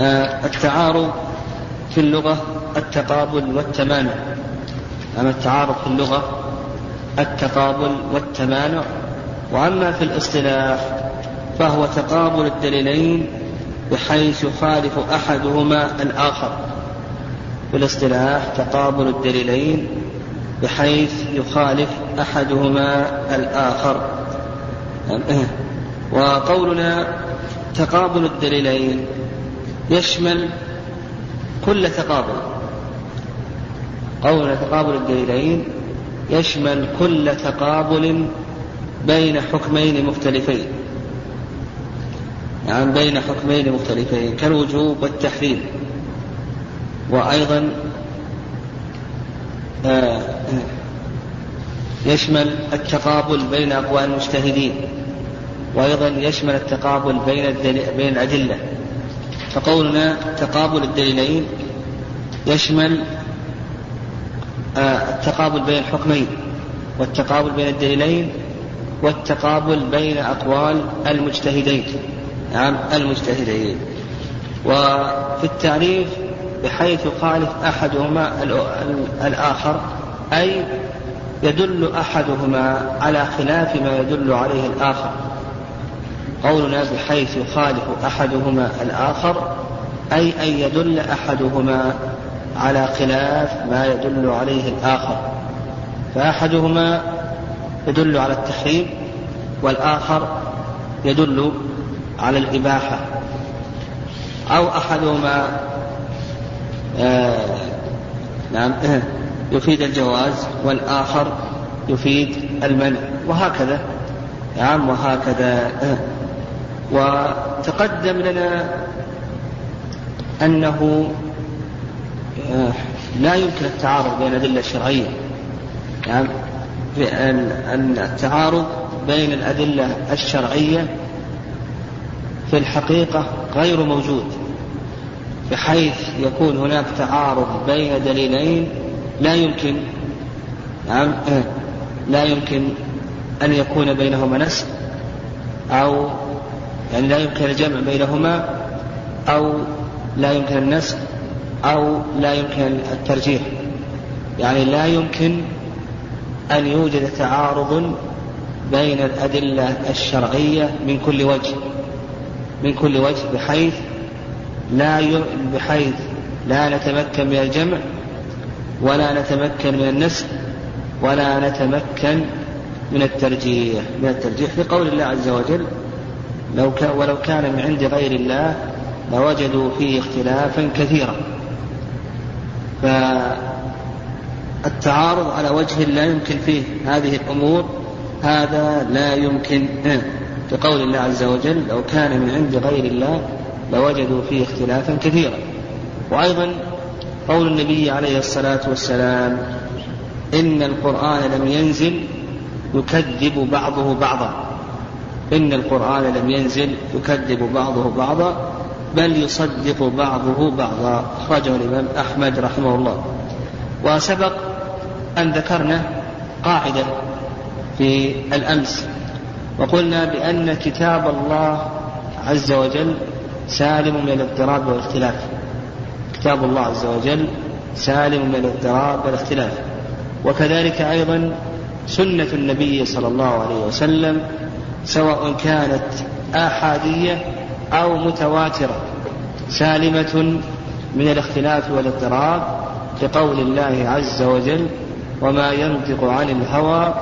آه، التعارض في اللغة التقابل والتمانع. أما التعارض في اللغة التقابل والتمانع. وأما في الاصطلاح فهو تقابل الدليلين بحيث يخالف أحدهما الآخر. في الاصطلاح تقابل الدليلين بحيث يخالف أحدهما الآخر. وقولنا تقابل الدليلين يشمل كل تقابل. قولنا تقابل الدليلين يشمل كل تقابل بين حكمين مختلفين. يعني بين حكمين مختلفين كالوجوب والتحريم. وأيضا آه، يشمل التقابل بين أقوال المجتهدين. وأيضا يشمل التقابل بين بين الأدلة. فقولنا تقابل الدليلين يشمل آه، التقابل بين الحكمين والتقابل بين الدليلين والتقابل بين أقوال المجتهدين. نعم المجتهدين. وفي التعريف بحيث يخالف أحدهما الآخر أي يدل أحدهما على خلاف ما يدل عليه الآخر. قولنا بحيث يخالف أحدهما الآخر أي أن يدل أحدهما على خلاف ما يدل عليه الآخر. فأحدهما يدل على التحريم والآخر يدل على الإباحة. أو أحدهما آه نعم يفيد الجواز والآخر يفيد المنع. وهكذا نعم وهكذا. وتقدم لنا أنه آه، لا يمكن التعارض بين الأدلة الشرعية. نعم. أن التعارض بين الأدلة الشرعية في الحقيقة غير موجود بحيث يكون هناك تعارض بين دليلين لا يمكن نعم لا يمكن أن يكون بينهما نسب أو يعني لا يمكن الجمع بينهما أو لا يمكن النسب أو لا يمكن الترجيح. يعني لا يمكن أن يوجد تعارض بين الأدلة الشرعية من كل وجه من كل وجه بحيث لا بحيث لا نتمكن من الجمع ولا نتمكن من النسب ولا نتمكن من الترجيح من الترجيح. لقول الله عز وجل لو كان ولو كان من عند غير الله لوجدوا فيه اختلافا كثيرا. فالتعارض على وجه لا يمكن فيه هذه الأمور هذا لا يمكن لقول الله عز وجل لو كان من عند غير الله لوجدوا فيه اختلافا كثيرا. وأيضا قول النبي عليه الصلاة والسلام إن القرآن لم ينزل يكذب بعضه بعضا. إن القرآن لم ينزل يكذب بعضه بعضا بل يصدق بعضه بعضا. أخرجه الإمام أحمد رحمه الله. وسبق أن ذكرنا قاعدة في الأمس وقلنا بأن كتاب الله عز وجل سالم من الاضطراب والاختلاف. كتاب الله عز وجل سالم من الاضطراب والاختلاف. وكذلك أيضا سنة النبي صلى الله عليه وسلم سواء كانت آحادية أو متواترة سالمة من الاختلاف والاضطراب لقول الله عز وجل وما ينطق عن الهوى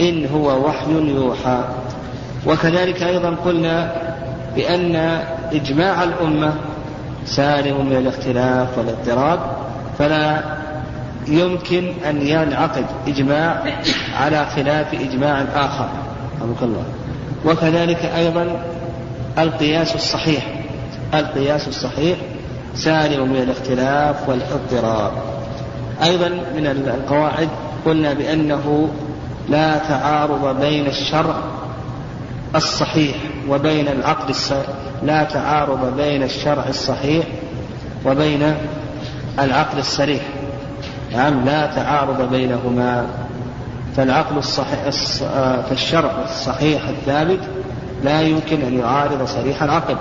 إن هو وحي يوحى وكذلك أيضا قلنا بأن إجماع الأمة سالم من الاختلاف والاضطراب فلا يمكن أن ينعقد إجماع على خلاف إجماع آخر. رحمك الله. وكذلك أيضا القياس الصحيح. القياس الصحيح سالم من الاختلاف والاضطراب. أيضا من القواعد قلنا بأنه لا تعارض بين الشرع الصحيح وبين العقد الصحيح. لا تعارض بين الشرع الصحيح وبين العقل الصريح. نعم لا تعارض بينهما. فالعقل الصحيح فالشرع الصحيح الثابت لا يمكن أن يعارض صريح العقل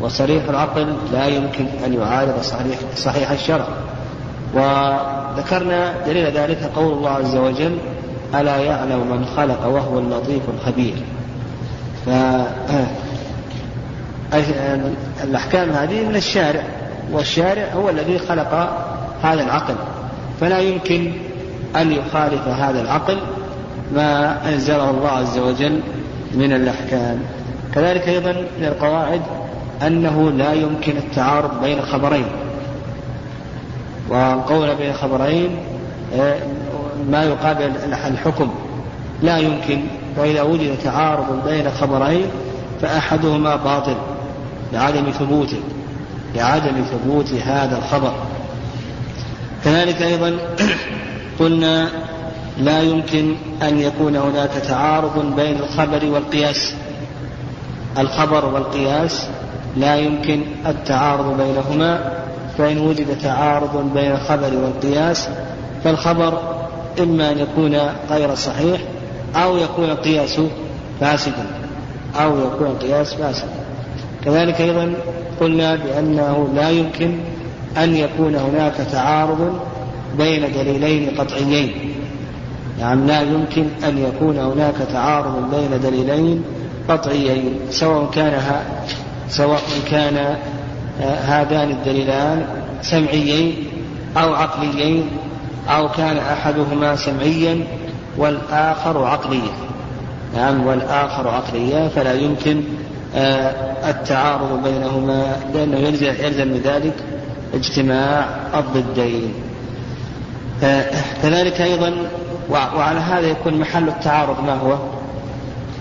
وصريح العقل لا يمكن أن يعارض صحيح, صحيح الشرع. وذكرنا دليل ذلك قول الله عز وجل ألا يعلم من خلق وهو اللطيف الخبير. فالأحكام هذه من الشارع والشارع هو الذي خلق هذا العقل فلا يمكن أن يخالف هذا العقل ما أنزله الله عز وجل من الأحكام. كذلك أيضا من القواعد أنه لا يمكن التعارض بين خبرين وقول بين خبرين آه، ما يقابل الحكم. لا يمكن. وإذا وجد تعارض بين خبرين فأحدهما باطل لعدم ثبوته لعدم ثبوت هذا الخبر. كذلك أيضا قلنا لا يمكن أن يكون هناك تعارض بين الخبر والقياس. الخبر والقياس لا يمكن التعارض بينهما. فإن وجد تعارض بين الخبر والقياس فالخبر إما أن يكون غير صحيح أو يكون القياس فاسدا أو يكون القياس فاسدا كذلك أيضا قلنا بأنه لا يمكن أن يكون هناك تعارض بين دليلين قطعيين. نعم لا يمكن أن يكون هناك تعارض بين دليلين قطعيين سواء كان سواء كان آه، هذان الدليلان سمعيين أو عقليين أو كان أحدهما سمعيا والآخر عقليا. نعم والآخر عقليا فلا يمكن آه، التعارض بينهما لأنه يلزم من ذلك اجتماع الضدين. كذلك أيضا وعلى هذا يكون محل التعارض ما هو؟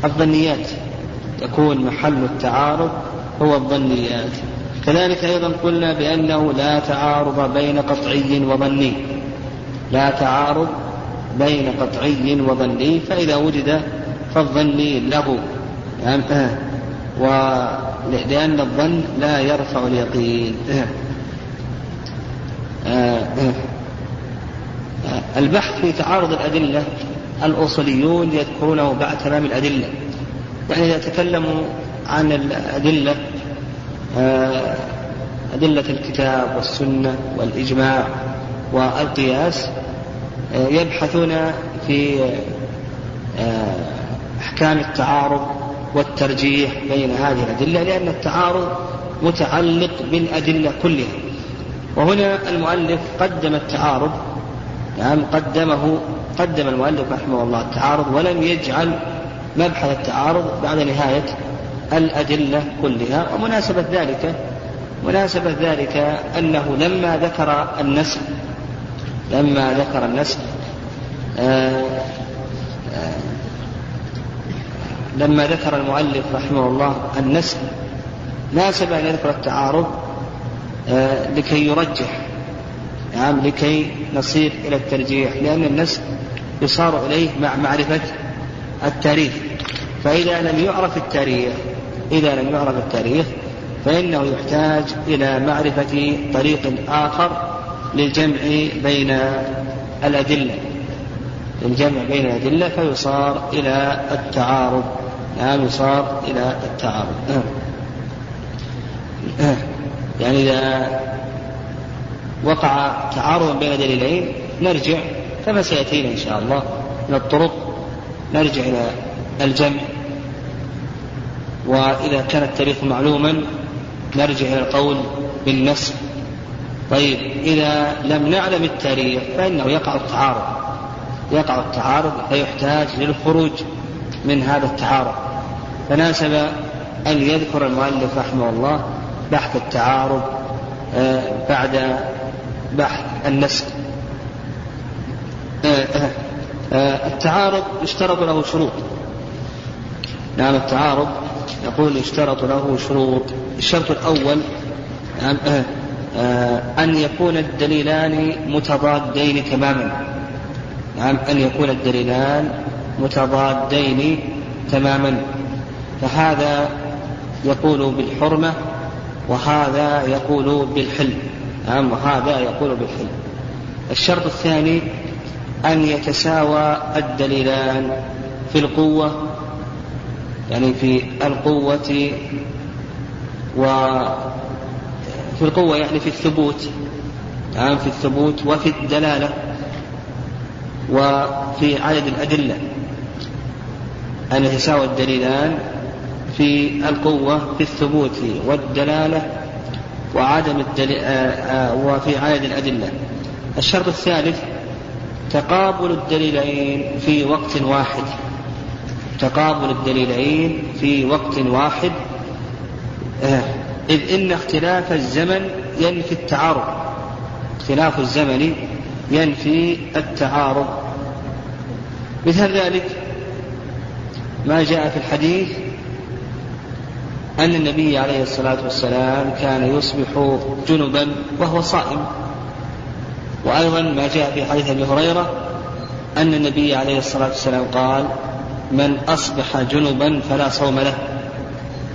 الظنيات. يكون محل التعارض هو الظنيات. كذلك أيضا قلنا بأنه لا تعارض بين قطعي وظني. لا تعارض بين قطعي وظني فإذا وجد فالظني له. يعني ولأن الظن لا يرفع اليقين. البحث في تعارض الأدلة الأصوليون يذكرونه بعد تمام الأدلة. يعني إذا تكلموا عن الأدلة آه، أدلة الكتاب والسنة والإجماع والقياس آه، يبحثون في آه، أحكام التعارض والترجيح بين هذه الأدلة لأن التعارض متعلق بالأدلة كلها. وهنا المؤلف قدم التعارض نعم قدمه قدم المؤلف رحمه الله التعارض ولم يجعل مبحث التعارض بعد نهاية الأدلة كلها ومناسبة ذلك مناسبة ذلك أنه لما ذكر النسب لما ذكر النسب آه، آه، لما ذكر المؤلف رحمه الله النسب ناسب أن يذكر التعارض آه، لكي يرجح نعم لكي نصير إلى الترجيح لأن النسب يصار إليه مع معرفة التاريخ. فإذا لم يعرف التاريخ إذا لم يعرف التاريخ فإنه يحتاج إلى معرفة طريق آخر للجمع بين الأدلة. للجمع بين الأدلة فيصار إلى التعارض. نعم يصار إلى التعارض. يعني إذا وقع تعارض بين دليلين نرجع كما سيأتينا إن شاء الله من الطرق نرجع إلى الجمع. وإذا كان التاريخ معلوما نرجع إلى القول بالنسب طيب إذا لم نعلم التاريخ فإنه يقع التعارض. يقع التعارض فيحتاج للخروج من هذا التعارض. فناسب أن يذكر المؤلف رحمه الله بحث التعارض آه، بعد بحث النسب آه، آه، التعارض يشترط له شروط. نعم التعارض يقول يشترط له شروط. الشرط الأول نعم أن يكون الدليلان متضادين تماما. نعم أن يكون الدليلان متضادين تماما. فهذا يقول بالحرمة وهذا يقول بالحل. نعم وهذا يقول بالحل الشرط الثاني أن يتساوى الدليلان في القوة يعني في القوة وفي القوة يعني في الثبوت نعم في الثبوت وفي الدلالة وفي عدد الأدلة. أن يتساوى الدليلان في القوة في الثبوت والدلالة وعدم آه، آه، وفي عدد الأدلة. الشرط الثالث تقابل الدليلين في وقت واحد. تقابل الدليلين في وقت واحد. آه، إذ إن اختلاف الزمن ينفي التعارض. اختلاف الزمن ينفي التعارض. مثل ذلك ما جاء في الحديث أن النبي عليه الصلاة والسلام كان يصبح جنبا وهو صائم. وأيضا ما جاء في حديث أبي هريرة أن النبي عليه الصلاة والسلام قال من أصبح جنبا فلا صوم له.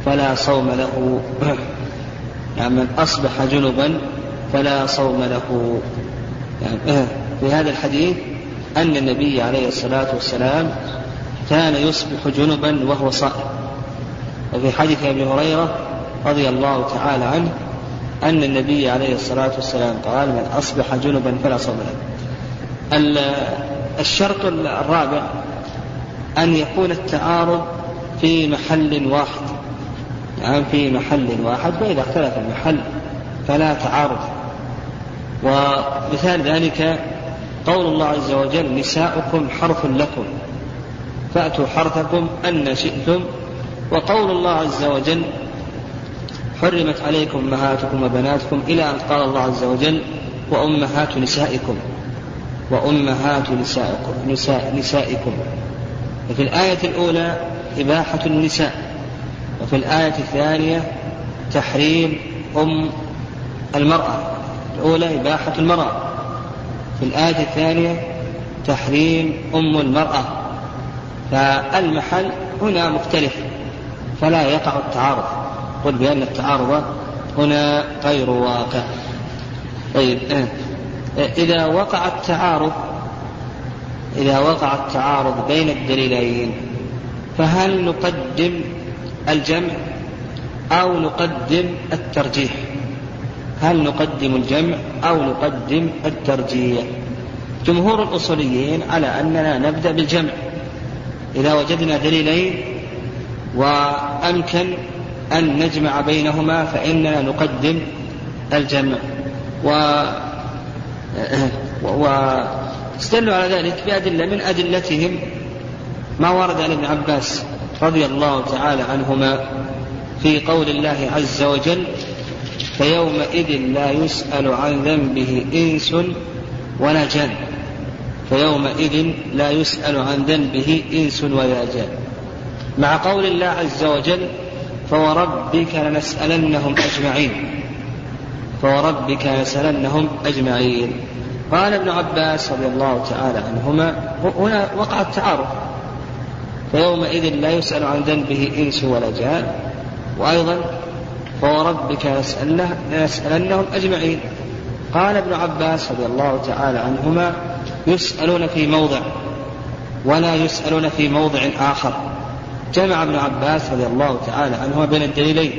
فلا صوم له. يعني من أصبح جنبا فلا صوم له. يعني في هذا الحديث أن النبي عليه الصلاة والسلام كان يصبح جنبا وهو صائم. وفي حديث أبي هريرة رضي الله تعالى عنه أن النبي عليه الصلاة والسلام قال من أصبح جنبا فلا صوم له. الشرط الرابع أن يكون التعارض في محل واحد. يعني في محل واحد فإذا اختلف المحل فلا تعارض. ومثال ذلك قول الله عز وجل نساؤكم حرث لكم. فأتوا حرثكم أن شئتم وقول الله عز وجل حرمت عليكم أمهاتكم وبناتكم إلى أن قال الله عز وجل وأمهات نسائكم وأمهات نسائكم نساء نسائكم. وفي الآية الأولى إباحة النساء وفي الآية الثانية تحريم أم المرأة الأولى إباحة المرأة. في الآية الثانية تحريم أم المرأة. فالمحل هنا مختلف. فلا يقع التعارض. قل بأن التعارض هنا غير واقع. طيب آه، إذا وقع التعارض إذا وقع التعارض بين الدليلين فهل نقدم الجمع أو نقدم الترجيح؟ هل نقدم الجمع أو نقدم الترجيح؟ جمهور الأصوليين على أننا نبدأ بالجمع. إذا وجدنا دليلين وأمكن أن نجمع بينهما فإننا نقدم الجمع. و واستدلوا على ذلك بأدلة من أدلتهم ما ورد عن ابن عباس رضي الله تعالى عنهما في قول الله عز وجل فيومئذ لا يسأل عن ذنبه إنس ولا جان. فيومئذ لا يسأل عن ذنبه إنس ولا جان. مع قول الله عز وجل فوربك لنسألنهم أجمعين. فوربك لنسألنهم أجمعين. قال ابن عباس رضي الله تعالى عنهما هنا وقع التعارض فيومئذ لا يسأل عن ذنبه إنس ولا جان. وأيضا فوربك لنسألنهم أجمعين. قال ابن عباس رضي الله تعالى عنهما يسألون في موضع ولا يسألون في موضع آخر. جمع ابن عباس رضي الله تعالى عنهما بين الدليلين.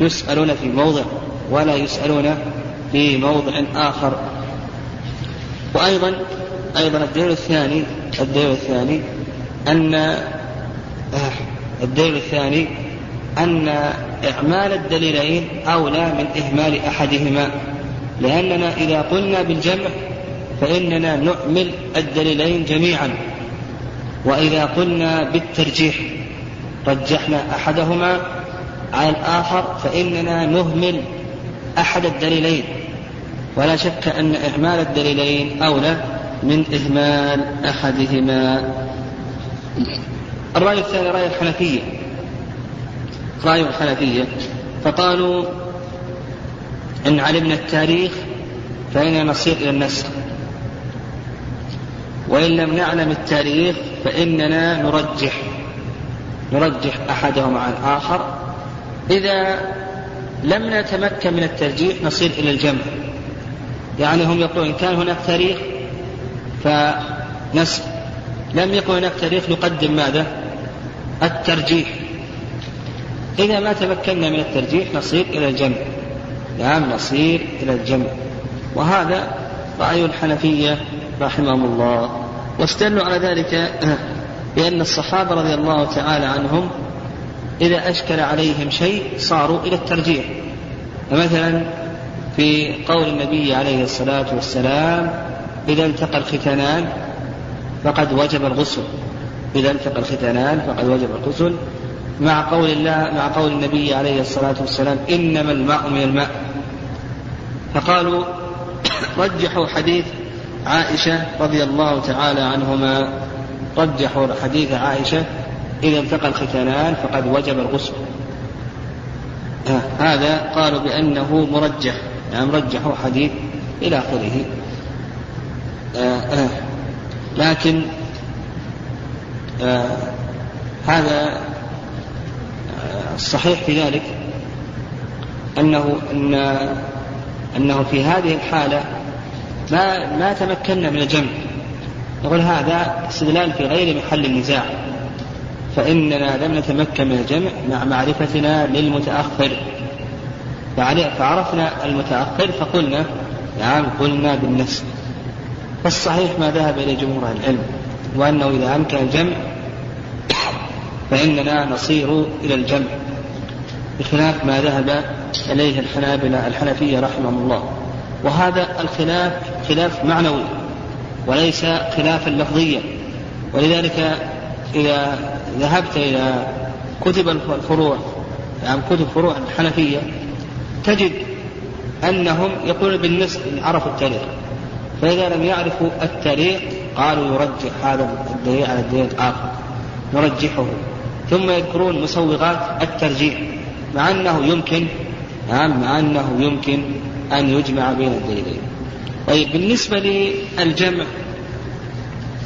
يسألون في موضع ولا يسألون في موضع آخر. وأيضا أيضا الدليل الثاني الدليل الثاني أن الدليل الثاني أن إعمال الدليلين أولى من إهمال أحدهما. لأننا إذا قلنا بالجمع فإننا نعمل الدليلين جميعا. وإذا قلنا بالترجيح رجحنا أحدهما على الآخر فإننا نهمل أحد الدليلين. ولا شك أن إهمال الدليلين أولى من إهمال أحدهما. الرأي الثاني رأي الحنفية. رأي الحنفية. فقالوا إن علمنا التاريخ فإننا نصير إلى النسخ. وإن لم نعلم التاريخ فإننا نرجح نرجح أحدهم عن الآخر إذا لم نتمكن من الترجيح نصير إلى الجمع. يعني هم يقولون إن كان هناك تاريخ فنسخ لم يكن هناك تاريخ نقدم ماذا؟ الترجيح. إذا ما تمكنا من الترجيح نصير إلى الجمع. نعم نصير إلى الجمع. وهذا رأي الحنفية رحمهم الله واستدلوا على ذلك بأن الصحابة رضي الله تعالى عنهم إذا أشكل عليهم شيء صاروا إلى الترجيح. فمثلا في قول النبي عليه الصلاة والسلام إذا التقى الختانان فقد وجب الغسل. إذا التقى الختانان فقد وجب الغسل. مع قول الله مع قول النبي عليه الصلاة والسلام إنما الماء من الماء. فقالوا رجحوا حديث عائشة رضي الله تعالى عنهما رجحوا حديث عائشة إذا التقى الختانان فقد وجب الغسل. هذا قالوا بأنه مرجح يعني رجحوا حديث إلى آخره. لكن هذا الصحيح في ذلك أنه أن أنه في هذه الحالة ما ما تمكنا من الجمع. نقول هذا استدلال في غير محل النزاع. فإننا لم نتمكن من الجمع مع معرفتنا للمتأخر. فعرفنا المتأخر فقلنا نعم قلنا بالنسب فالصحيح ما ذهب إليه جمهور العلم وأنه إذا أمكن الجمع فإننا نصير إلى الجمع. بخلاف ما ذهب إليه الحنابلة الحنفية رحمهم الله. وهذا الخلاف خلاف معنوي وليس خلافا لفظيا. ولذلك إذا ذهبت إلى كتب الفروع يعني كتب فروع الحنفية تجد أنهم يقولون بالنسب عرفوا التاريخ. فإذا لم يعرفوا التاريخ قالوا يرجح هذا الدليل على الدليل الآخر نرجحه. ثم يذكرون مسوغات الترجيح مع أنه يمكن نعم مع أنه يمكن أن يجمع بين الدليلين. طيب بالنسبة للجمع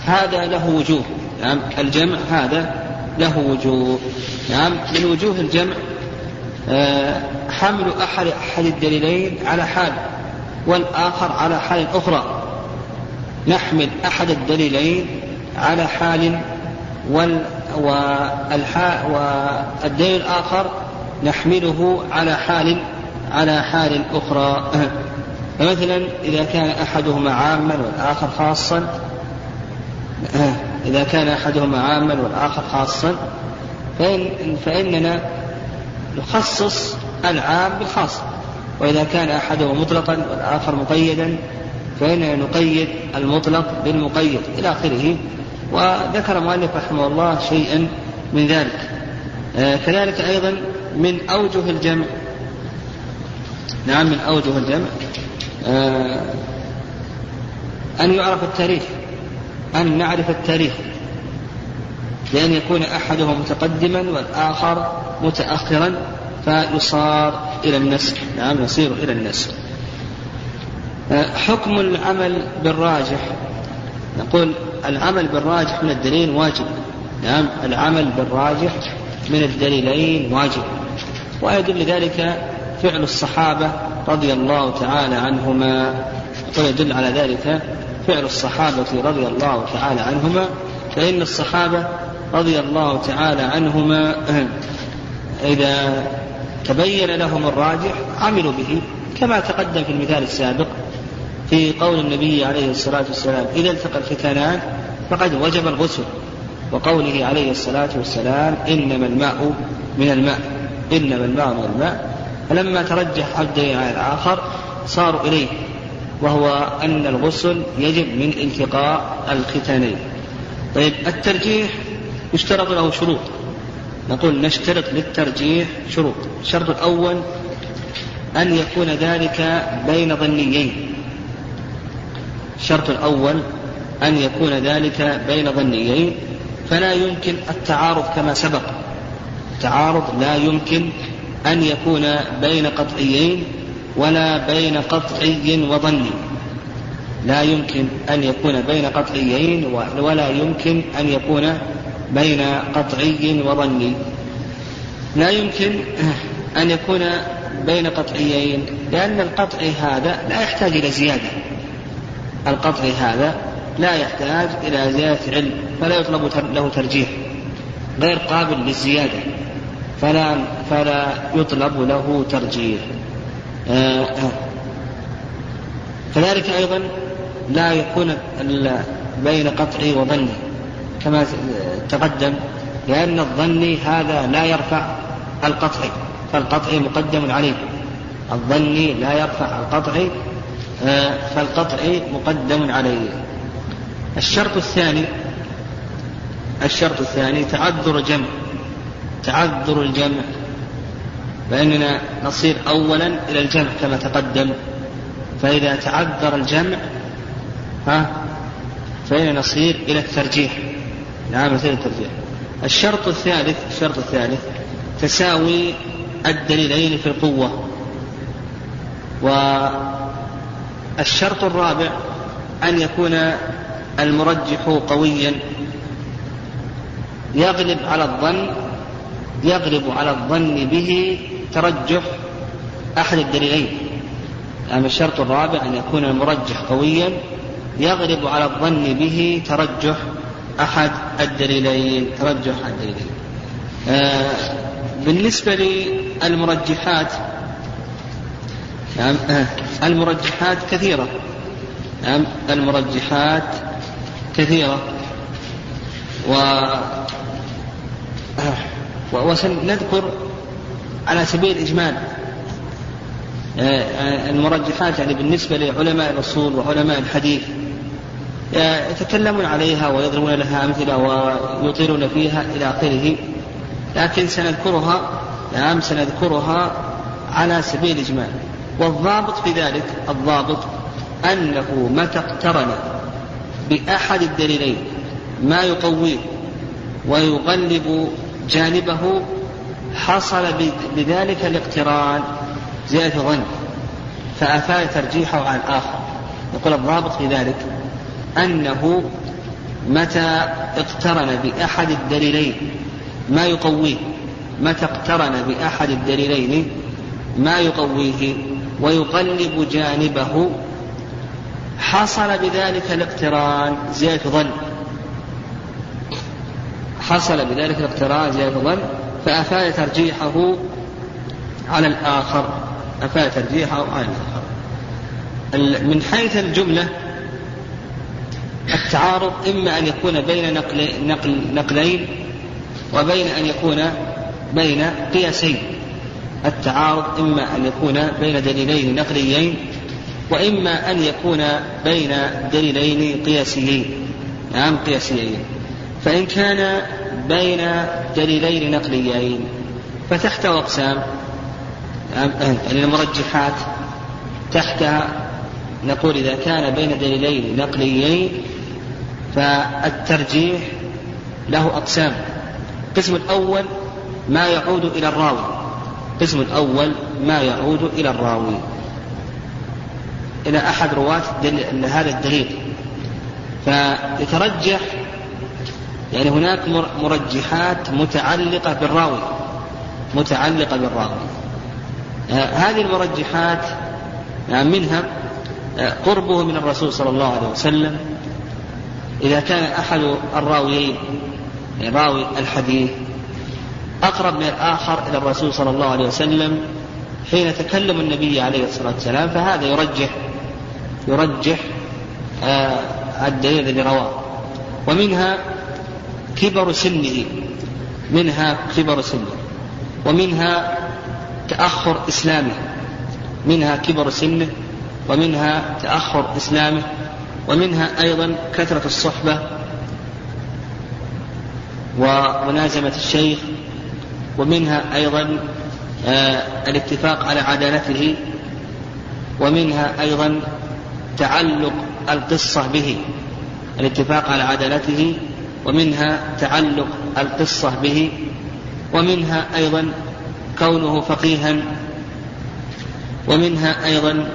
هذا له وجوه. نعم الجمع هذا له وجوه. نعم من وجوه الجمع آه، حمل أحد أحد الدليلين على حال والآخر على حال أخرى. نحمل أحد الدليلين على حال وال والدليل الآخر نحمله على حال على حال أخرى. فمثلا إذا كان أحدهما عاما والآخر خاصا إذا كان أحدهما عاما والآخر خاصا فإن فإننا نخصص العام بالخاص. وإذا كان أحدهما مطلقا والآخر مقيدا فإننا نقيد المطلق بالمقيد إلى آخره. وذكر المؤلف رحمه الله شيئا من ذلك. آه كذلك أيضا من أوجه الجمع. نعم من أوجه الجمع آه أن يعرف التاريخ أن نعرف التاريخ. بأن يكون أحدهما متقدما والآخر متأخرا فيصار إلى النسخ. نعم يصير إلى النسخ. آه، حكم العمل بالراجح. نقول العمل بالراجح من الدليل واجب. نعم العمل بالراجح من الدليلين واجب. ويدل ذلك فعل الصحابة رضي الله تعالى عنهما. ويدل على ذلك فعل الصحابة رضي الله تعالى عنهما. فإن الصحابة رضي الله تعالى عنهما إذا تبين لهم الراجح عملوا به كما تقدم في المثال السابق في قول النبي عليه الصلاة والسلام إذا التقى الختانان فقد وجب الغسل. وقوله عليه الصلاة والسلام إنما الماء من الماء إنما الماء من الماء. فلما ترجح الدليل على الآخر صاروا إليه وهو أن الغسل يجب من التقاء الختانين. طيب الترجيح يشترط له شروط. نقول نشترط للترجيح شروط. الشرط الأول أن يكون ذلك بين ظنيين. الشرط الأول أن يكون ذلك بين ظنيين. فلا يمكن التعارض كما سبق. التعارض لا يمكن أن يكون بين قطعيين ولا بين قطعي وظني. لا يمكن أن يكون بين قطعيين ولا يمكن أن يكون بين قطعي وظني. لا يمكن أن يكون بين قطعيين لأن القطعي هذا لا يحتاج إلى زيادة. القطعي هذا لا يحتاج إلى زيادة علم فلا يطلب له ترجيح غير قابل للزيادة. فلا فلا يطلب له ترجيح. آه، آه. كذلك أيضا لا يكون بين قطعي وظني كما تقدم لأن الظني هذا لا يرفع القطعي فالقطعي مقدم عليه. الظني لا يرفع القطعي آه، فالقطعي مقدم عليه. الشرط الثاني الشرط الثاني تعذر الجمع تعذر الجمع. فإننا نصير أولا إلى الجمع كما تقدم. فإذا تعذر الجمع ها فإننا نصير إلى الترجيح. نعم نصير الترجيح. الشرط الثالث الشرط الثالث تساوي الدليلين في القوة. والشرط الرابع أن يكون المرجح قويا. يغلب على الظن يغلب على الظن به ترجح أحد الدليلين. يعني الشرط الرابع أن يكون المرجح قويا يغلب على الظن به ترجح أحد الدليلين. ترجح الدليلين. آه بالنسبة للمرجحات نعم آه المرجحات كثيرة. نعم المرجحات كثيرة. و وسنذكر على سبيل الإجمال. آه، آه، المرجحات يعني بالنسبة لعلماء الأصول وعلماء الحديث آه، يتكلمون عليها ويضربون لها أمثلة ويطيلون فيها إلى آخره. لكن سنذكرها نعم سنذكرها على سبيل الإجمال. والضابط في ذلك الضابط أنه متى اقترن بأحد الدليلين ما يقويه ويغلب جانبه حصل بذلك الاقتران زيادة ظن فأفاد ترجيحه عن الآخر يقول الضابط في ذلك أنه متى اقترن بأحد الدليلين ما يقويه متى اقترن بأحد الدليلين ما يقويه ويقلب جانبه حصل بذلك الاقتران زيادة ظن حصل بذلك الاقتران زيادة ظن فأفاد ترجيحه على الآخر. أفاد ترجيحه على الآخر. من حيث الجملة التعارض إما أن يكون بين نقل نقل نقلين وبين أن يكون بين قياسين. التعارض إما أن يكون بين دليلين نقليين وإما أن يكون بين دليلين قياسيين. نعم قياسيين. فإن كان بين دليلين نقليين. فتحته أقسام يعني المرجحات تحتها نقول إذا كان بين دليلين نقليين فالترجيح له أقسام. القسم الأول ما يعود إلى الراوي. القسم الأول ما يعود إلى الراوي. إلى أحد رواة هذا الدليل. فيترجح يعني هناك مرجحات متعلقة بالراوي متعلقة بالراوي. آه، هذه المرجحات يعني منها آه، قربه من الرسول صلى الله عليه وسلم. إذا كان أحد الراويين يعني راوي الحديث أقرب من الآخر إلى الرسول صلى الله عليه وسلم حين تكلم النبي عليه الصلاة والسلام فهذا يرجح يرجح آه الدليل الذي رواه. ومنها كبر سنه منها كبر سنه ومنها تأخر إسلامه منها كبر سنه ومنها تأخر إسلامه ومنها أيضا كثرة الصحبة وملازمة الشيخ ومنها أيضا آه الاتفاق على عدالته ومنها أيضا تعلق القصة به الاتفاق على عدالته ومنها تعلق القصة به ومنها أيضا كونه فقيها ومنها أيضا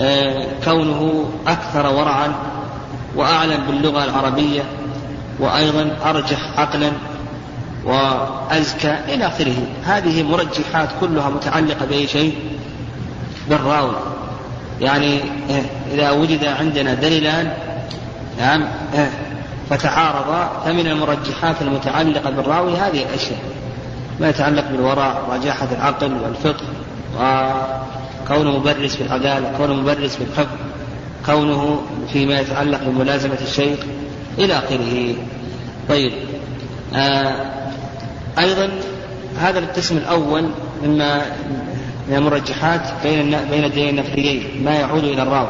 آه، كونه أكثر ورعا وأعلم باللغة العربية وأيضا أرجح عقلا وأزكى إلى آخره. هذه مرجحات كلها متعلقة بأي شيء؟ بالراوي. يعني آه، إذا وجد عندنا دليلان نعم آه، فتعارضا فمن المرجحات المتعلقة بالراوي هذه الأشياء. ما يتعلق بالورع ورجاحة العقل والفقه وكونه مبرز في العدالة كونه مبرز في الحفظ كونه فيما يتعلق بملازمة الشيخ إلى آخره. طيب آه أيضا هذا القسم الأول مما من المرجحات بين بين الدين النفليين ما يعود إلى الراوي.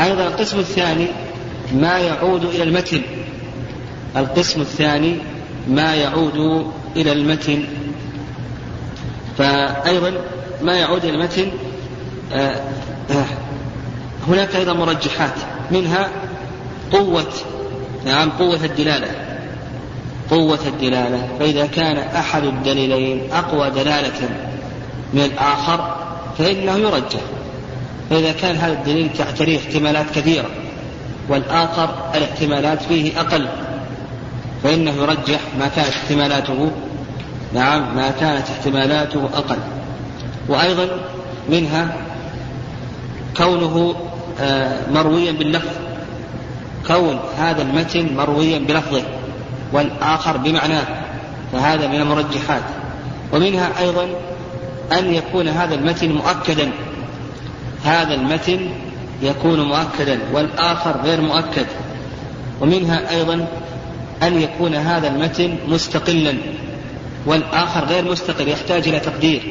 أيضا القسم الثاني ما يعود إلى المتن. القسم الثاني ما يعود إلى المتن. فأيضا ما يعود إلى المتن آه، آه، هناك أيضا مرجحات منها قوة نعم قوة الدلالة. قوة الدلالة فإذا كان أحد الدليلين أقوى دلالة من الآخر فإنه يرجح. فإذا كان هذا الدليل تعتريه احتمالات كثيرة والآخر الاحتمالات فيه أقل. فإنه يرجح ما كانت احتمالاته. نعم ما كانت احتمالاته أقل. وأيضا منها كونه آه، مرويا باللفظ. كون هذا المتن مرويا بلفظه والآخر بمعناه فهذا من المرجحات. ومنها أيضا أن يكون هذا المتن مؤكدا. هذا المتن يكون مؤكدا والآخر غير مؤكد. ومنها أيضا أن يكون هذا المتن مستقلا والآخر غير مستقل يحتاج إلى تقدير.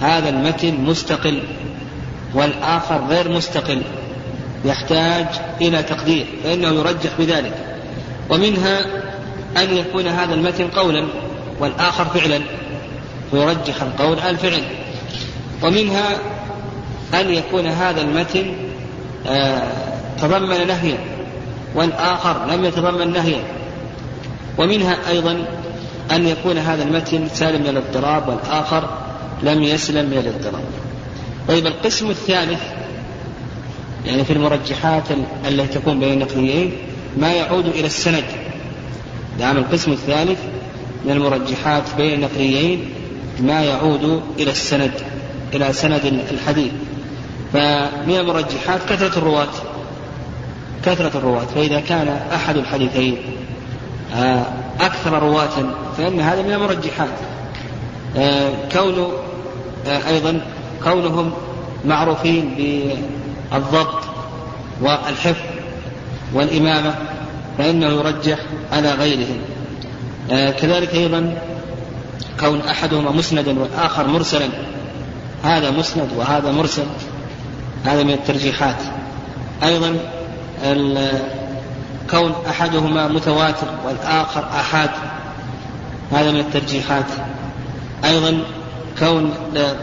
هذا المتن مستقل والآخر غير مستقل يحتاج إلى تقدير فإنه يرجح بذلك. ومنها أن يكون هذا المتن قولا والآخر فعلا فيرجح القول على الفعل. ومنها أن يكون هذا المتن آه تضمن نهيا والآخر لم يتضمن نهيا. ومنها أيضا أن يكون هذا المتن سالم من الاضطراب والآخر لم يسلم من الاضطراب. طيب القسم الثالث يعني في المرجحات التي تكون بين النقليين ما يعود إلى السند. نعم القسم الثالث من المرجحات بين النقليين ما يعود إلى السند إلى سند الحديث. فمن المرجحات كثرة الرواة كثرة الرواة. فإذا كان أحد الحديثين أكثر رواة فإن هذا من المرجحات. آه، كون آه، أيضا كونهم معروفين بالضبط والحفظ والإمامة فإنه يرجح على غيرهم. كذلك أيضا كون أحدهما مسندا والآخر مرسلا. هذا مسند وهذا مرسل. هذا من الترجيحات. أيضا كون أحدهما متواتر والآخر آحاد. هذا من الترجيحات. أيضا كون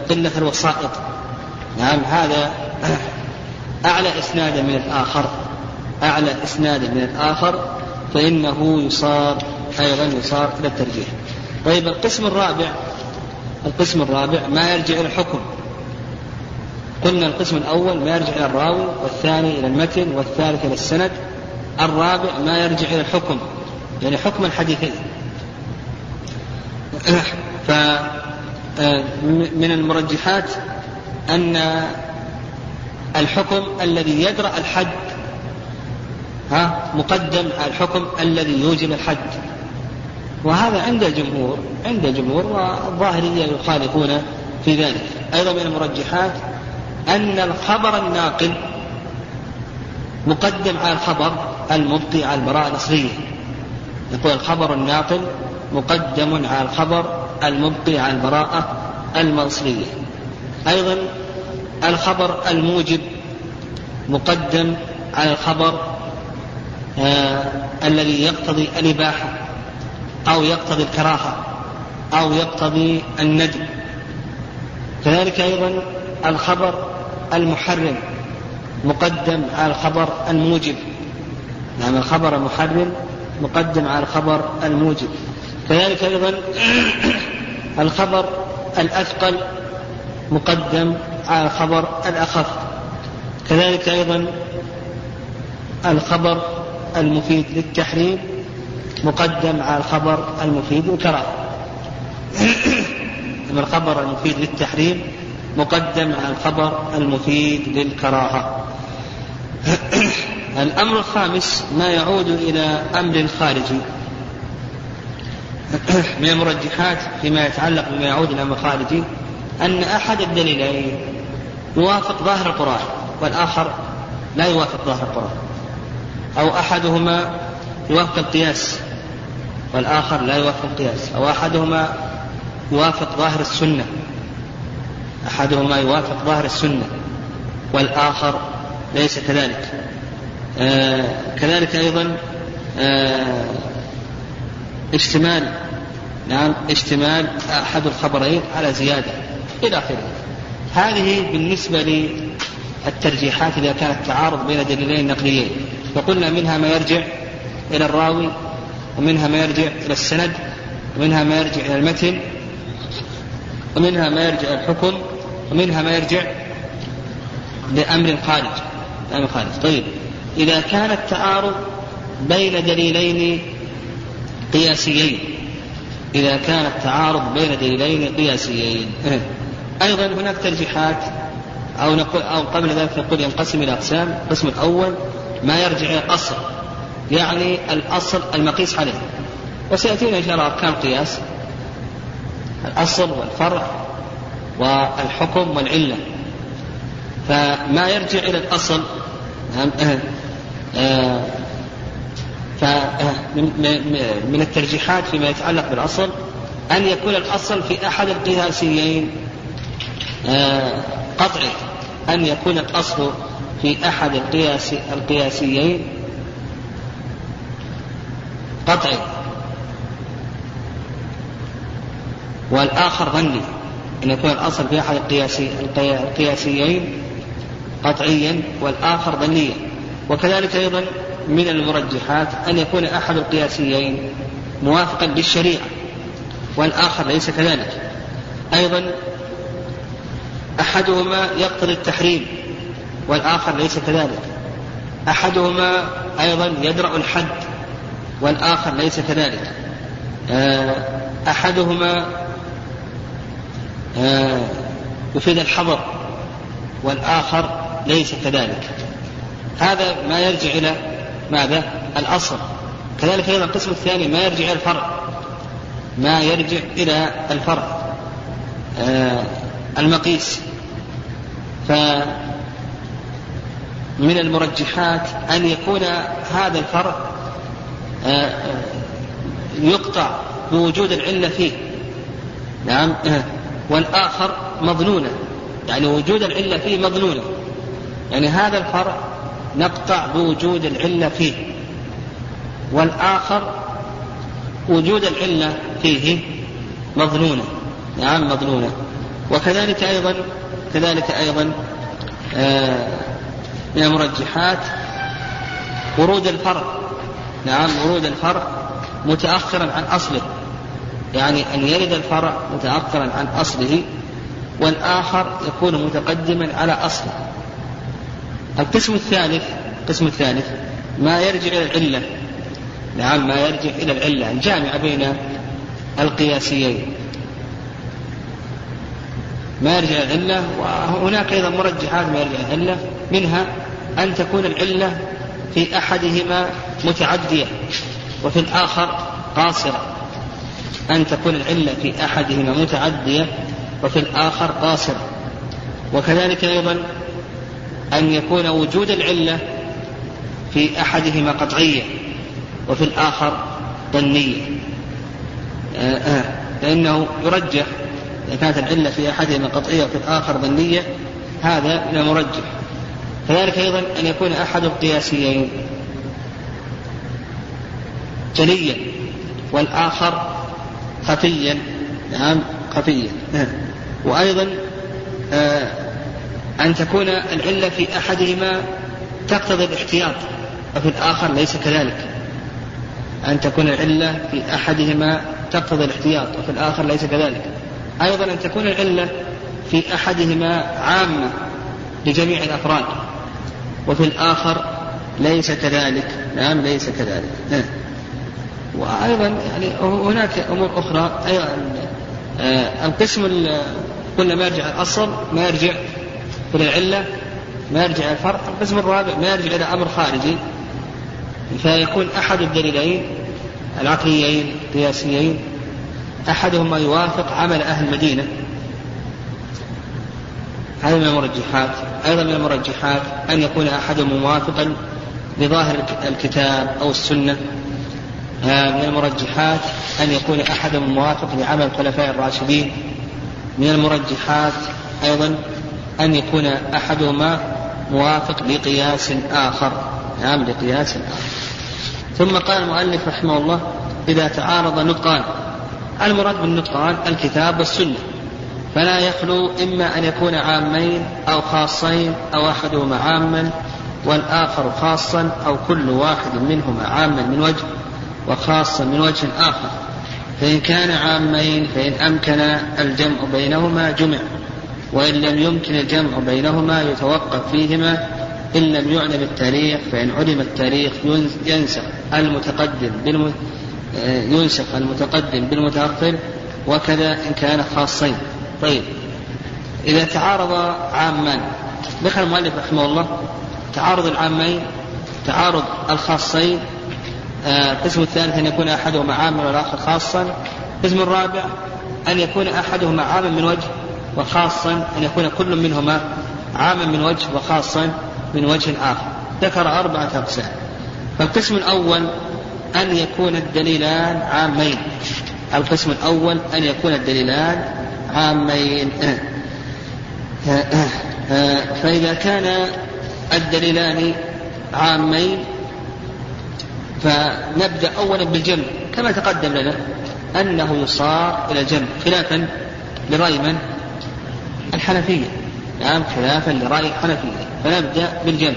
قلة الوسائط. نعم هذا أعلى إسنادا من الآخر. أعلى إسنادا من الآخر فإنه يصار أيضا يصار إلى الترجيح. طيب القسم الرابع. القسم الرابع ما يرجع إلى الحكم. قلنا القسم الأول ما يرجع إلى الراوي والثاني إلى المتن والثالث إلى السند. الرابع ما يرجع إلى الحكم يعني حكم الحديثين. ف من المرجحات أن الحكم الذي يدرأ الحد ها مقدم على الحكم الذي يوجب الحد. وهذا عند الجمهور عند الجمهور والظاهرية يخالفون في ذلك. أيضا من المرجحات أن الخبر الناقل مقدم على الخبر المبقي على البراءة الأصلية. يقول الخبر الناقل مقدم على الخبر المبقي على البراءة الأصلية أيضا الخبر الموجب مقدم على الخبر آه الذي يقتضي الإباحة أو يقتضي الكراهة أو يقتضي الندب كذلك أيضا الخبر المحرم مقدم على الخبر الموجب نعم الخبر المحرم مقدم على الخبر الموجب. كذلك أيضا الخبر الأثقل مقدم على الخبر الأخف. كذلك أيضا الخبر المفيد للتحريم مقدم على الخبر المفيد للكراهة. الخبر المفيد للتحريم مقدم على الخبر المفيد للكراهة. الأمر الخامس ما يعود إلى أمر خارجي من المرجحات فيما يتعلق بما يعود إلى مخارجه أن أحد الدليلين يوافق ظاهر القرآن والآخر لا يوافق ظاهر القرآن أو أحدهما يوافق القياس والآخر لا يوافق القياس أو أحدهما يوافق ظاهر السنة أحدهما يوافق ظاهر السنة والآخر ليس كذلك. آه كذلك أيضا آه اشتمال نعم اشتمال أحد الخبرين على زيادة إلى آخره. هذه بالنسبة للترجيحات إذا كانت تعارض بين دليلين نقليين. وقلنا منها ما يرجع إلى الراوي ومنها ما يرجع إلى السند ومنها ما يرجع إلى المتن ومنها ما يرجع إلى الحكم ومنها ما يرجع لأمر خارج. أمر خارج طيب إذا كان التعارض بين دليلين قياسيين إذا كان التعارض بين دليلين قياسيين أيضا هناك ترجيحات أو نقول أو قبل ذلك نقول ينقسم إلى أقسام، القسم الأول ما يرجع إلى الأصل يعني الأصل المقيس عليه. وسيأتينا إن شاء الله أركان القياس الأصل والفرع والحكم والعلة. فما يرجع إلى الأصل. فمن الترجيحات فيما يتعلق بالأصل أن يكون الأصل في أحد القياسيين قطعي. أن يكون الأصل في أحد القياس القياسيين قطعي. والآخر ظني. أن يكون الأصل في أحد القياسي القياسيين قطعيا والآخر ظنيا. وكذلك أيضا من المرجحات أن يكون أحد القياسيين موافقا للشريعة والآخر ليس كذلك. أيضا أحدهما يقتضي التحريم والآخر ليس كذلك. أحدهما أيضا يدرأ الحد والآخر ليس كذلك. آه، أحدهما آه، يفيد الحظر والآخر ليس كذلك. هذا ما يرجع إلى ماذا؟ الأصل. كذلك أيضا القسم الثاني ما يرجع إلى الفرع. ما يرجع إلى الفرع. آه المقيس. فمن المرجحات أن يكون هذا الفرع آه يقطع بوجود العلة فيه. نعم. آه والآخر مظنونة يعني وجود العلة فيه مظنونة يعني هذا الفرع نقطع بوجود العلة فيه والآخر وجود العلة فيه مظنونة نعم مظنونة. وكذلك أيضا كذلك أيضا آه من المرجحات ورود الفرع نعم ورود الفرع متأخرا عن أصله يعني أن يرد الفرع متأخرا عن أصله والآخر يكون متقدما على أصله. القسم الثالث القسم الثالث ما يرجع إلى العلة. نعم ما يرجع إلى العلة الجامعة بين القياسيين. ما يرجع إلى العلة وهناك أيضا مرجحات ما يرجع إلى العلة منها أن تكون العلة في أحدهما متعدية وفي الآخر قاصرة. أن تكون العلة في أحدهما متعدية وفي الآخر قاصرة. وكذلك أيضا أن يكون وجود العلة في أحدهما قطعية وفي الآخر ظنية. آه، آه، فإنه يرجح إذا كانت العلة في أحدهما قطعية وفي الآخر ظنية هذا من المرجح كذلك أيضا أن يكون أحد القياسيين جليا والآخر خفيا. نعم خفيا. آه. أن تكون العلة في أحدهما تقتضي الاحتياط وفي الآخر ليس كذلك. أن تكون العلة في أحدهما تقتضي الاحتياط وفي الآخر ليس كذلك. أيضا أن تكون العلة في أحدهما عامة لجميع الأفراد وفي الآخر ليس كذلك. نعم ليس كذلك. نعم. وأيضا يعني هناك أمور أخرى. أيضا آه، القسم كل ما يرجع الأصل ما يرجع إلى العلة ما يرجع إلى الفرع القسم الرابع ما يرجع إلى أمر خارجي. فيكون أحد الدليلين العقليين القياسيين أحدهما يوافق عمل أهل المدينة. هذا من المرجحات. أيضا من المرجحات أن يكون أحدهم موافقا لظاهر الكتاب أو السنة. آه، من المرجحات أن يكون أحدهم موافق لعمل الخلفاء الراشدين. من المرجحات أيضا أن يكون أحدهما موافق لقياس آخر. نعم لقياس آخر. ثم قال المؤلف رحمه الله إذا تعارض نطقان. المراد بالنطقان الكتاب والسنة. فلا يخلو إما أن يكون عامين أو خاصين أو أحدهما عاما والآخر خاصا أو كل واحد منهما عاما من وجه وخاصا من وجه آخر. فإن كان عامين فإن أمكن الجمع بينهما جمع. وإن لم يمكن الجمع بينهما يتوقف فيهما إن لم يعلم التاريخ فإن علم التاريخ ينسخ المتقدم بالم... ينسخ المتقدم بالمتأخر وكذا إن كان خاصين. طيب إذا تعارض عامان ذكر المؤلف رحمه الله تعارض العامين تعارض الخاصين آه، القسم الثالث أن يكون أحدهما عاما والآخر خاصا القسم الرابع أن يكون أحدهما عاما من وجه وخاصا أن يكون كل منهما عاما من وجه وخاصا من وجه آخر. ذكر أربعة أقسام. فالقسم الأول أن يكون الدليلان عامين. القسم الأول أن يكون الدليلان عامين. فإذا كان الدليلان عامين فنبدأ أولا بالجمع. كما تقدم لنا أنه يصار إلى الجمع خلافا لرأي من؟ الحنفية. نعم خلافا لرأي الحنفية فنبدأ بالجمع.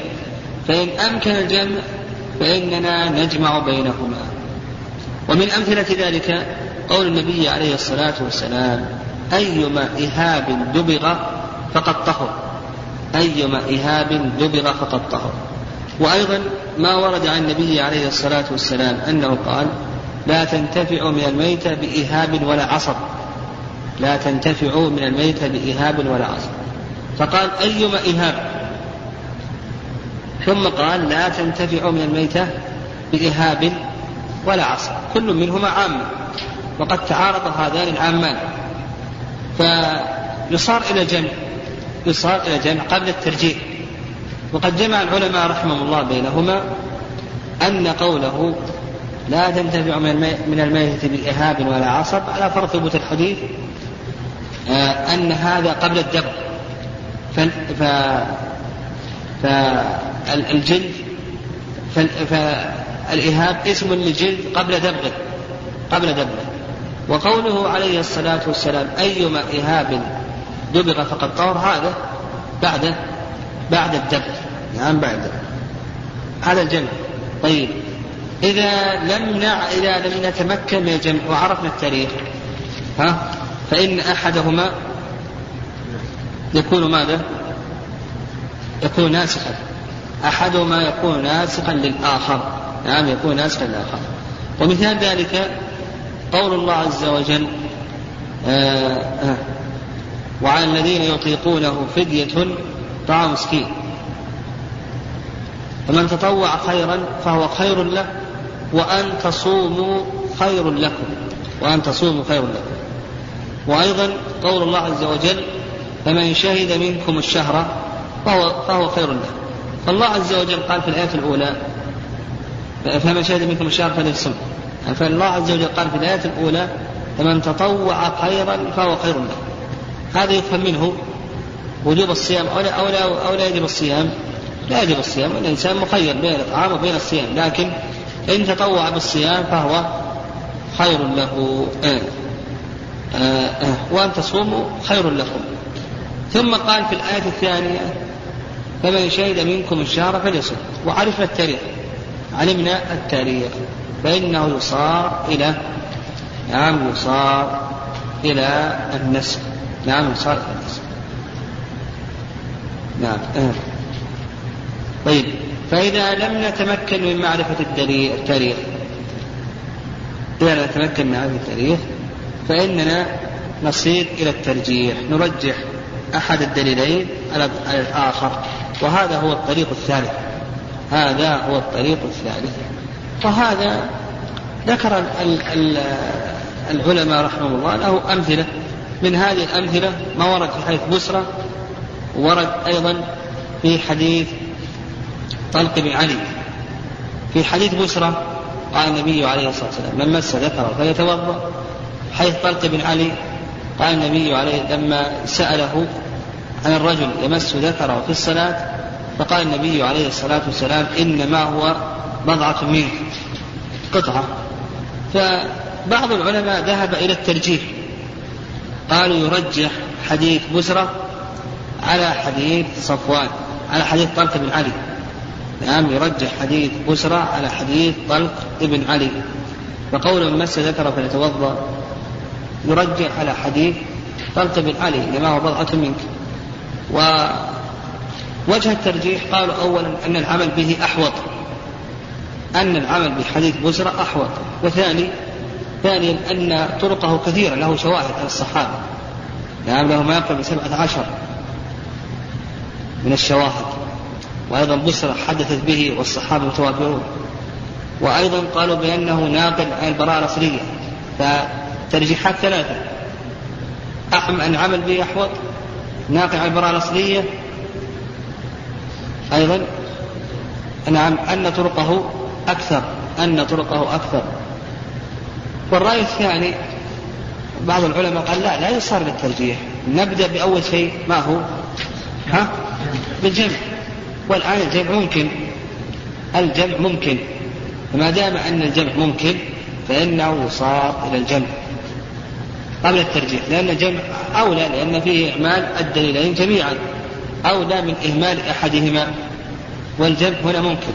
فإن أمكن الجمع فإننا نجمع بينهما. ومن أمثلة ذلك قول النبي عليه الصلاة والسلام أيما إهاب دبغ فقد طهر. أيما إهاب دبغ فقد طهر. وأيضا ما ورد عن النبي عليه الصلاة والسلام أنه قال لا تنتفع من الميتة بإهاب ولا عصب. لا تنتفع من الميتة بإهاب ولا عصب فقال أيما إهاب؟ ثم قال لا تنتفع من الميتة بإهاب ولا عصب كل منهما عام وقد تعارض هذان العامان. فيصار إلى جمع يصار إلى جمع قبل الترجيح وقد جمع العلماء رحمهم الله بينهما أن قوله لا تنتفع من الميتة بإهاب ولا عصب على فرض ثبوت الحديث أن هذا قبل الدبر. فالجلد فالإهاب اسم للجلد قبل دبغه قبل دبغه وقوله عليه الصلاة والسلام أيما إهاب دبغ فقد طهر هذا بعد بعد الدبغ نعم بعد. هذا الجمع. طيب. إذا لم نع... إذا لم نتمكن من الجمع وعرفنا التاريخ ها؟ فإن أحدهما يكون ماذا؟ يكون ناسخا. أحدهما يكون ناسخا للآخر. نعم يكون ناسخا للآخر. ومثال ذلك قول الله عز وجل آه آه وعلى الذين يطيقونه فدية طعام مسكين. فمن تطوع خيرا فهو خير له وأن تصوموا خير لكم. وأن تصوموا خير لكم. وأيضا قول الله عز وجل فمن شهد منكم الشهر فهو, فهو خير له. فالله عز وجل قال في الآية الأولى فمن شهد منكم الشهر فليصم. فالله عز وجل قال في الآية الأولى فمن تطوع خيرا فهو خير له. هذا يفهم منه وجوب الصيام أو لا, أو لا, أو لا يجب الصيام. لا يجب الصيام. الإنسان مخير بين الطعام وبين الصيام لكن إن تطوع بالصيام فهو خير له. آه. وأن تصوموا خير لكم. ثم قال في الآية الثانية فمن شهد منكم الشهر فليصم. وعرفنا التاريخ علمنا التاريخ. فإنه يصار إلى نعم يصار إلى النسخ نعم يصار إلى النسخ نعم آه. طيب فإذا لم نتمكن من معرفة التاريخ. إذا لم نتمكن من معرفة التاريخ فإننا نصير إلى الترجيح نرجح أحد الدليلين على الآخر وهذا هو الطريق الثالث. هذا هو الطريق الثالث. وهذا ذكر العلماء رحمه الله له أمثلة. من هذه الأمثلة ما ورد في حديث بسرة ورد أيضا في حديث طلق بن علي. في حديث بسرة قال النبي عليه الصلاة والسلام من مس ذكره فليتوضأ. حيث طلق بن علي قال النبي عليه لما سأله عن الرجل يمس ذكره في الصلاة فقال النبي عليه الصلاة والسلام إنما هو بضعة منك. قطعة. فبعض العلماء ذهب إلى الترجيح. قالوا يرجح حديث بسرة على حديث صفوان على حديث طلق بن علي. نعم يرجح حديث بسرة على حديث طلق بن علي. فقول من مس ذكره فليتوضأ. يرجح على حديث طلق بن علي لما هو بضعة منك. ووجه الترجيح قالوا أولا أن العمل به أحوط أن العمل بحديث بسرة أحوط وثاني ثانيا أن طرقه كثيرة له شواهد على الصحابة. نعم له ما يقرب سبعة عشر من الشواهد. وأيضا بسرة حدثت به والصحابة متوافرون وأيضا قالوا بأنه ناقل عن البراءة الأصلية. فترجيحات ثلاثة. أحم أن العمل به أحوط ناقل عن البراءة الأصلية أيضا نعم أن طرقه أكثر أن طرقه أكثر. والرأي الثاني بعض العلماء قال لا لا يصار للترجيح. نبدأ بأول شيء ما هو؟ ها؟ بالجمع. والآن الجمع ممكن. الجمع ممكن. فما دام أن الجمع ممكن فإنه يصار إلى الجمع. قبل الترجيح لأن الجمع أولى لأن فيه إعمال الدليلين جميعا أولى من إهمال أحدهما والجمع هنا ممكن.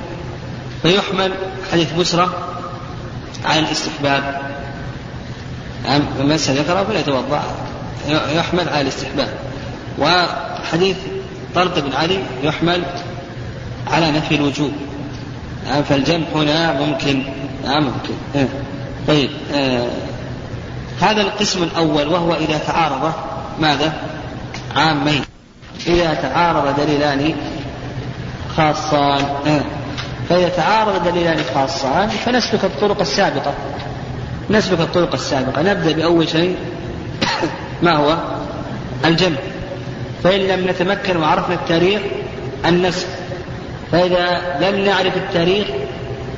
فيحمل حديث بسرة على الاستحباب. نعم فمن ذكره فليتوضأ يحمل على الاستحباب. وحديث طلق بن علي يحمل على نفي الوجوب. نعم فالجمع هنا ممكن. نعم ممكن. إيه. طيب آه. هذا القسم الأول وهو إذا تعارض ماذا؟ عامين. إذا تعارض دليلان خاصان. آه. فإذا تعارض دليلان خاصان فنسلك الطرق السابقة. نسلك الطرق السابقة. نبدأ بأول شيء ما هو؟ الجمع. فإن لم نتمكن وعرفنا التاريخ النسخ. فإذا لم نعرف التاريخ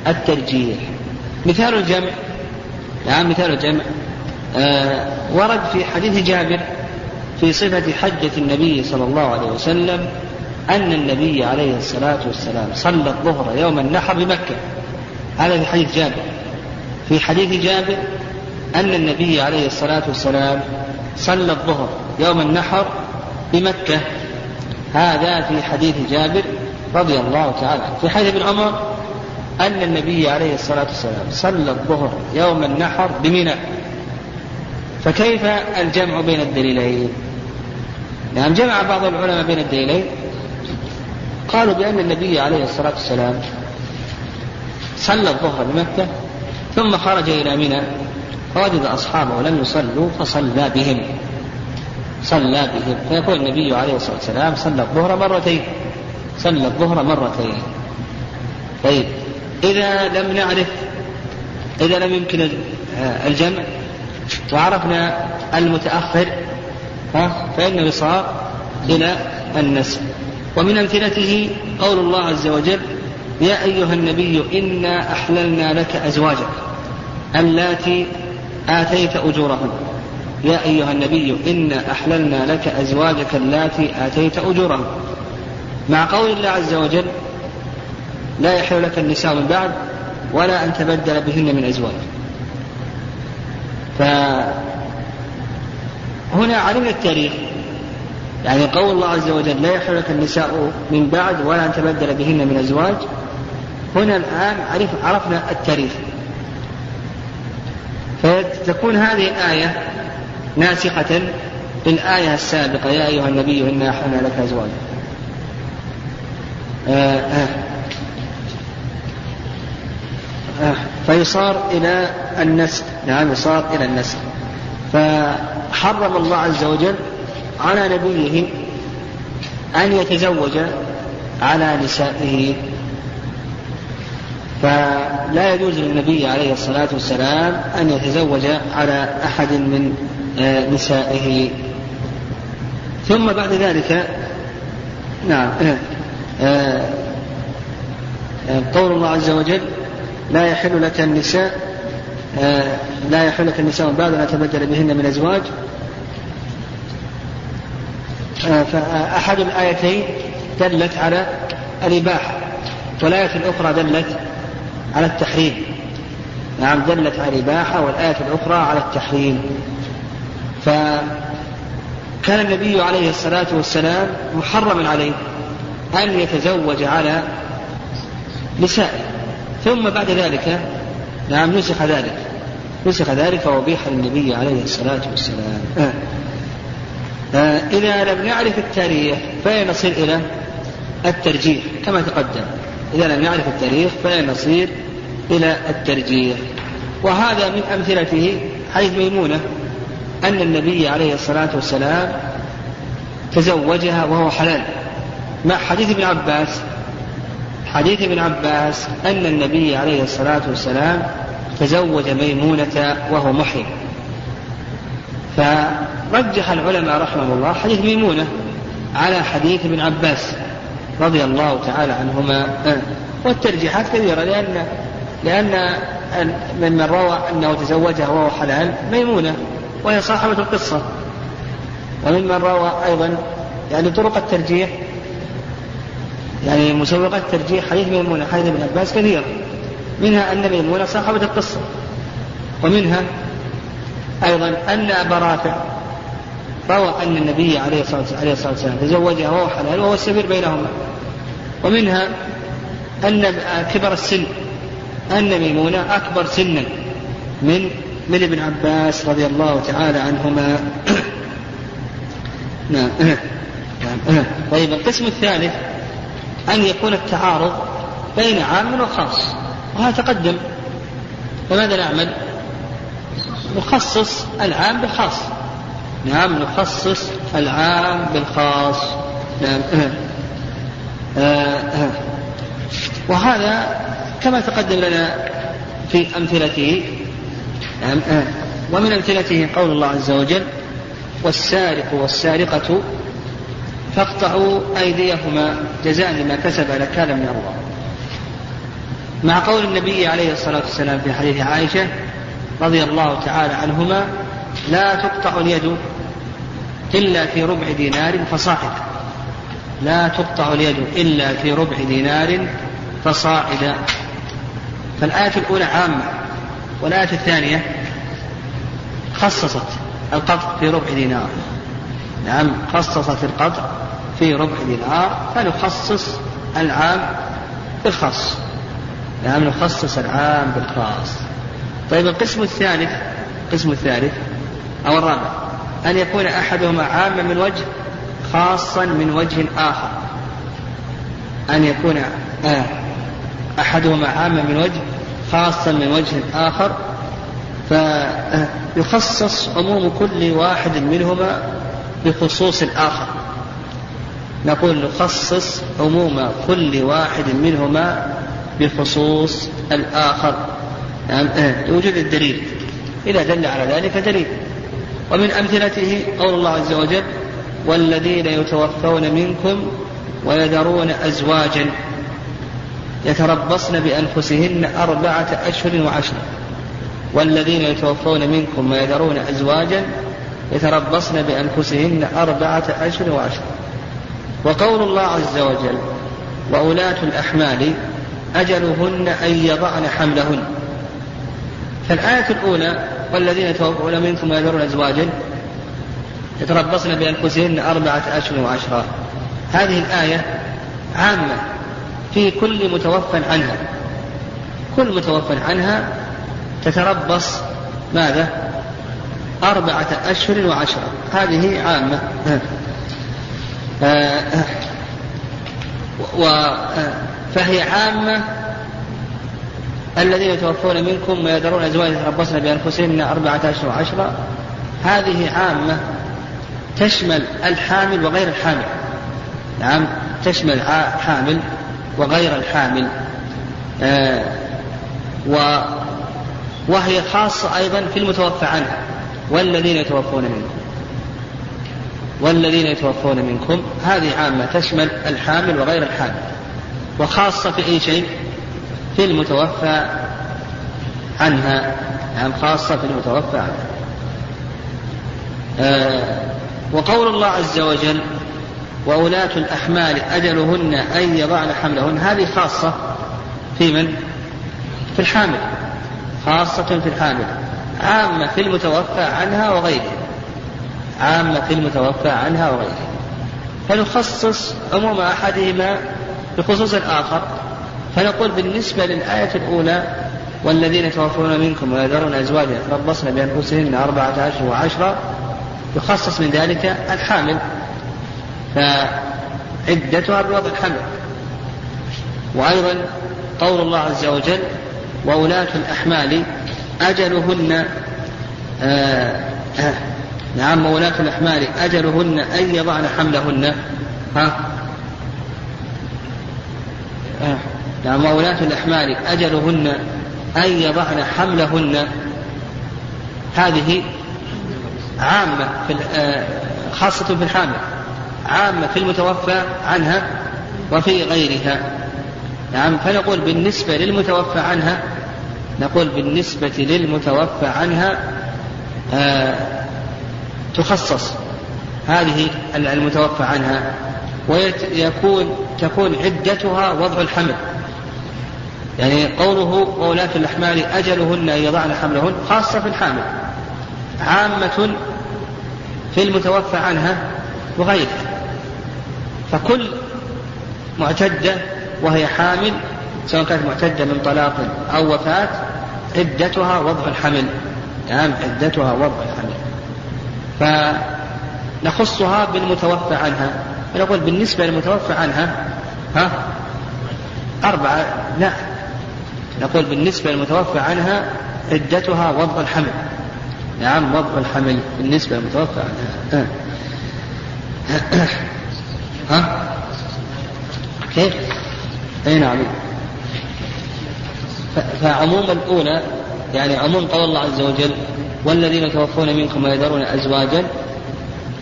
الترجيح. مثال الجمع. نعم مثال الجمع. ورد في حديث جابر في صفة حجة النبي صلى الله عليه وسلم أن النبي عليه الصلاة والسلام صلى الظهر يوم النحر بمكة. هذا في حديث جابر. في حديث جابر أن النبي عليه الصلاة والسلام صلى الظهر يوم النحر بمكة. هذا في حديث جابر رضي الله تعالى في حديث ابن عمر أن النبي عليه الصلاة والسلام صلى الظهر يوم النحر بمنى فكيف الجمع بين الدليلين؟ نعم جمع بعض العلماء بين الدليلين. قالوا بأن النبي عليه الصلاة والسلام صلى الظهر بمكة ثم خرج إلى منى فوجد أصحابه لم يصلوا فصلى بهم. صلى بهم. فيقول النبي عليه الصلاة والسلام صلى الظهر مرتين. صلى الظهر مرتين. طيب إذا لم نعرف إذا لم يمكن الجمع وعرفنا المتأخر ها؟ فإنه صار إلى النسب. ومن أمثلته قول الله عز وجل يا أيها النبي إنا أحللنا لك أزواجك اللاتي آتيت أجورهن. يا أيها النبي إنا أحللنا لك أزواجك اللاتي آتيت أجورهن. مع قول الله عز وجل لا يحل لك النساء من بعد ولا أن تبدل بهن من أزواج. فهنا علمنا التاريخ. يعني قول الله عز وجل لا يحل لك النساء من بعد ولا أن تبدل بهن من أزواج. هنا الآن عرف عرفنا التاريخ. فتكون هذه الآية ناسخة للآية السابقة. يا أيها النبي إنا أحلنا لك أزواجا آه آه آه فيصار إلى النسخ نعم يصار إلى النسخ فحرم الله عز وجل على نبيه أن يتزوج على نسائه. فلا يجوز للنبي عليه الصلاة والسلام أن يتزوج على أحد من آه، نسائه. ثم بعد ذلك نعم آه، قول الله عز وجل لا يحل لك النساء لا يحل لك النساء بعد أن تبدل بهن من أزواج. فأحد الآيتين دلت على الإباحة والآية الأخرى دلت على التحريم. نعم دلت على الإباحة والآية الأخرى على التحريم. فكان النبي عليه الصلاة والسلام محرما عليه أن يتزوج على نسائه ثم بعد ذلك نعم نسخ ذلك. نسخ ذلك وأبيح للنبي عليه الصلاة والسلام. آه. آه. إذا لم نعرف التاريخ فلا نصل إلى الترجيح؟ كما تقدم. إذا لم نعرف التاريخ فلا نصير إلى الترجيح؟ وهذا من أمثلته حديث ميمونة أن النبي عليه الصلاة والسلام تزوجها وهو حلال. مع حديث ابن عباس حديث ابن عباس أن النبي عليه الصلاة والسلام تزوج ميمونة وهو محرم. فرجح العلماء رحمهم الله حديث ميمونة على حديث ابن عباس رضي الله تعالى عنهما. والترجيحات كثيرة لأن لأن ممن روى أنه تزوجها وهو حلال ميمونة وهي صاحبة القصة. وممن روى أيضا يعني طرق الترجيح يعني مسوقات الترجيح حديث ميمونة حديث ابن عباس كثيرة. منها أن ميمونة صاحبة القصة. ومنها أيضا أن أبا رافع روى أن النبي عليه الصلاة والسلام تزوجها وهو حلال وهو السفير بينهما. ومنها أن كبر السن. أن ميمونة أكبر سنا من من ابن عباس رضي الله تعالى عنهما. نعم. نعم. طيب القسم الثالث أن يكون التعارض بين عام وخاص وهذا تقدم. فماذا نعمل؟ نخصص العام بالخاص. نعم نخصص العام بالخاص. نعم. آه، وهذا كما تقدم لنا في أمثلته. نعم ومن أمثلته قول الله عز وجل والسارق والسارقة فاقطعوا أيديهما جزاء لما كسب نكالا من الله. مع قول النبي عليه الصلاة والسلام في حديث عائشة رضي الله تعالى عنهما لا تقطع اليد إلا في ربع دينار فصاعد. لا تقطع اليد إلا في ربع دينار فصاعدا فالآية الأولى عامة والآية الثانية خصصت القطع في ربع دينار. نعم خصصت القطع في ربع دينار فنخصص العام بالخاص. نعم نخصص العام بالخاص. طيب القسم الثالث القسم الثالث أو الرابع أن يكون أحدهما عاما من وجه خاصا من وجه آخر. أن يكون آه أحدهما عاما من وجه خاصا من وجه آخر. فيخصص عموم كل واحد منهما بخصوص الآخر. نقول نخصص عموم كل واحد منهما بخصوص الآخر. نعم لوجود الدليل. إذا دل على ذلك دليل. ومن أمثلته قول الله عز وجل والذين يتوفون منكم ويذرون أزواجا يتربصن بأنفسهن أربعة أشهر وعشرة. والذين يتوفون منكم ويذرون أزواجا يتربصن بأنفسهن أربعة أشهر وعشرة. وقول الله عز وجل وأولاة الأحمال أجلهن أن يضعن حملهن. فالآية الأولى والذين يتوفون منكم ويذرون أزواجا يتربصن بأنفسهن أربعة أشهر وعشرة. هذه الآية عامة في كل متوفى عنها. كل متوفى عنها تتربص ماذا؟ أربعة أشهر وعشرة. هذه عامة. فهي عامة الذين يتوفون منكم ويذرون أزواج يتربصن بأنفسهن أربعة أشهر وعشرة هذه عامة تشمل الحامل وغير الحامل. نعم تشمل حامل وغير الحامل. آه و وهي خاصة أيضا في المتوفى عنه والذين يتوفون منكم. والذين يتوفون منكم هذه عامة تشمل الحامل وغير الحامل. وخاصة في أي شيء؟ في المتوفى عنها نعم خاصة في المتوفى عنها. آه وقول الله عز وجل وأولاة الأحمال أجلهن أن يضعن حملهن هذه خاصة في من؟ في الحامل. خاصة في الحامل. عامة في المتوفى عنها وغيره عامة في المتوفى عنها وغيره فنخصص عموم أحدهما بخصوص الآخر. فنقول بالنسبة للآية الأولى والذين يتوفون منكم ويذرون أزواجا يتربصن بأنفسهن أربعة أشهر وعشرة يخصص من ذلك الحامل. فعدتها بوضع الحمل. وأيضا قول الله عز وجل وولاة الأحمال أجلهن آه آه نعم وولاة الأحمال أجلهن أن يضعن حملهن. ها؟ آه. نعم وولاة الأحمال أجلهن أن يضعن حملهن. هذه عامة في آه خاصة في الحامل عامة في المتوفى عنها وفي غيرها. نعم فنقول بالنسبة للمتوفى عنها نقول بالنسبة للمتوفى عنها آه تخصص هذه المتوفى عنها ويكون تكون عدتها وضع الحمل. يعني قوله وولاة الأحمال أجلهن أن يضعن حملهن خاصة في الحامل. عامة في المتوفى عنها وغيرها. فكل معتدة وهي حامل سواء كانت معتدة من طلاق أو وفاة عدتها وضع الحمل. نعم عدتها وضع الحمل. فنخصها بالمتوفى عنها. فنقول بالنسبة للمتوفى عنها ها؟ أربعة لا. نقول بالنسبة للمتوفى عنها عدتها وضع الحمل. نعم وضع الحمل بالنسبة للمتوفى عنها. ها؟ كيف؟ أي نعم. فعموم الأولى يعني عموم قول الله عز وجل والذين يتوفون منكم ويذرون أزواجا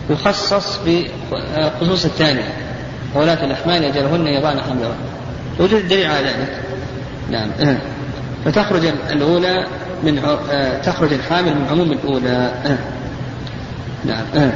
يخصص بخصوص الثانية ولاة الأحمال أجلهن يضعن حملهن وجود الدليل على ذلك. نعم. فتخرج الأولى من تخرج الحامل من عموم الأولى. نعم.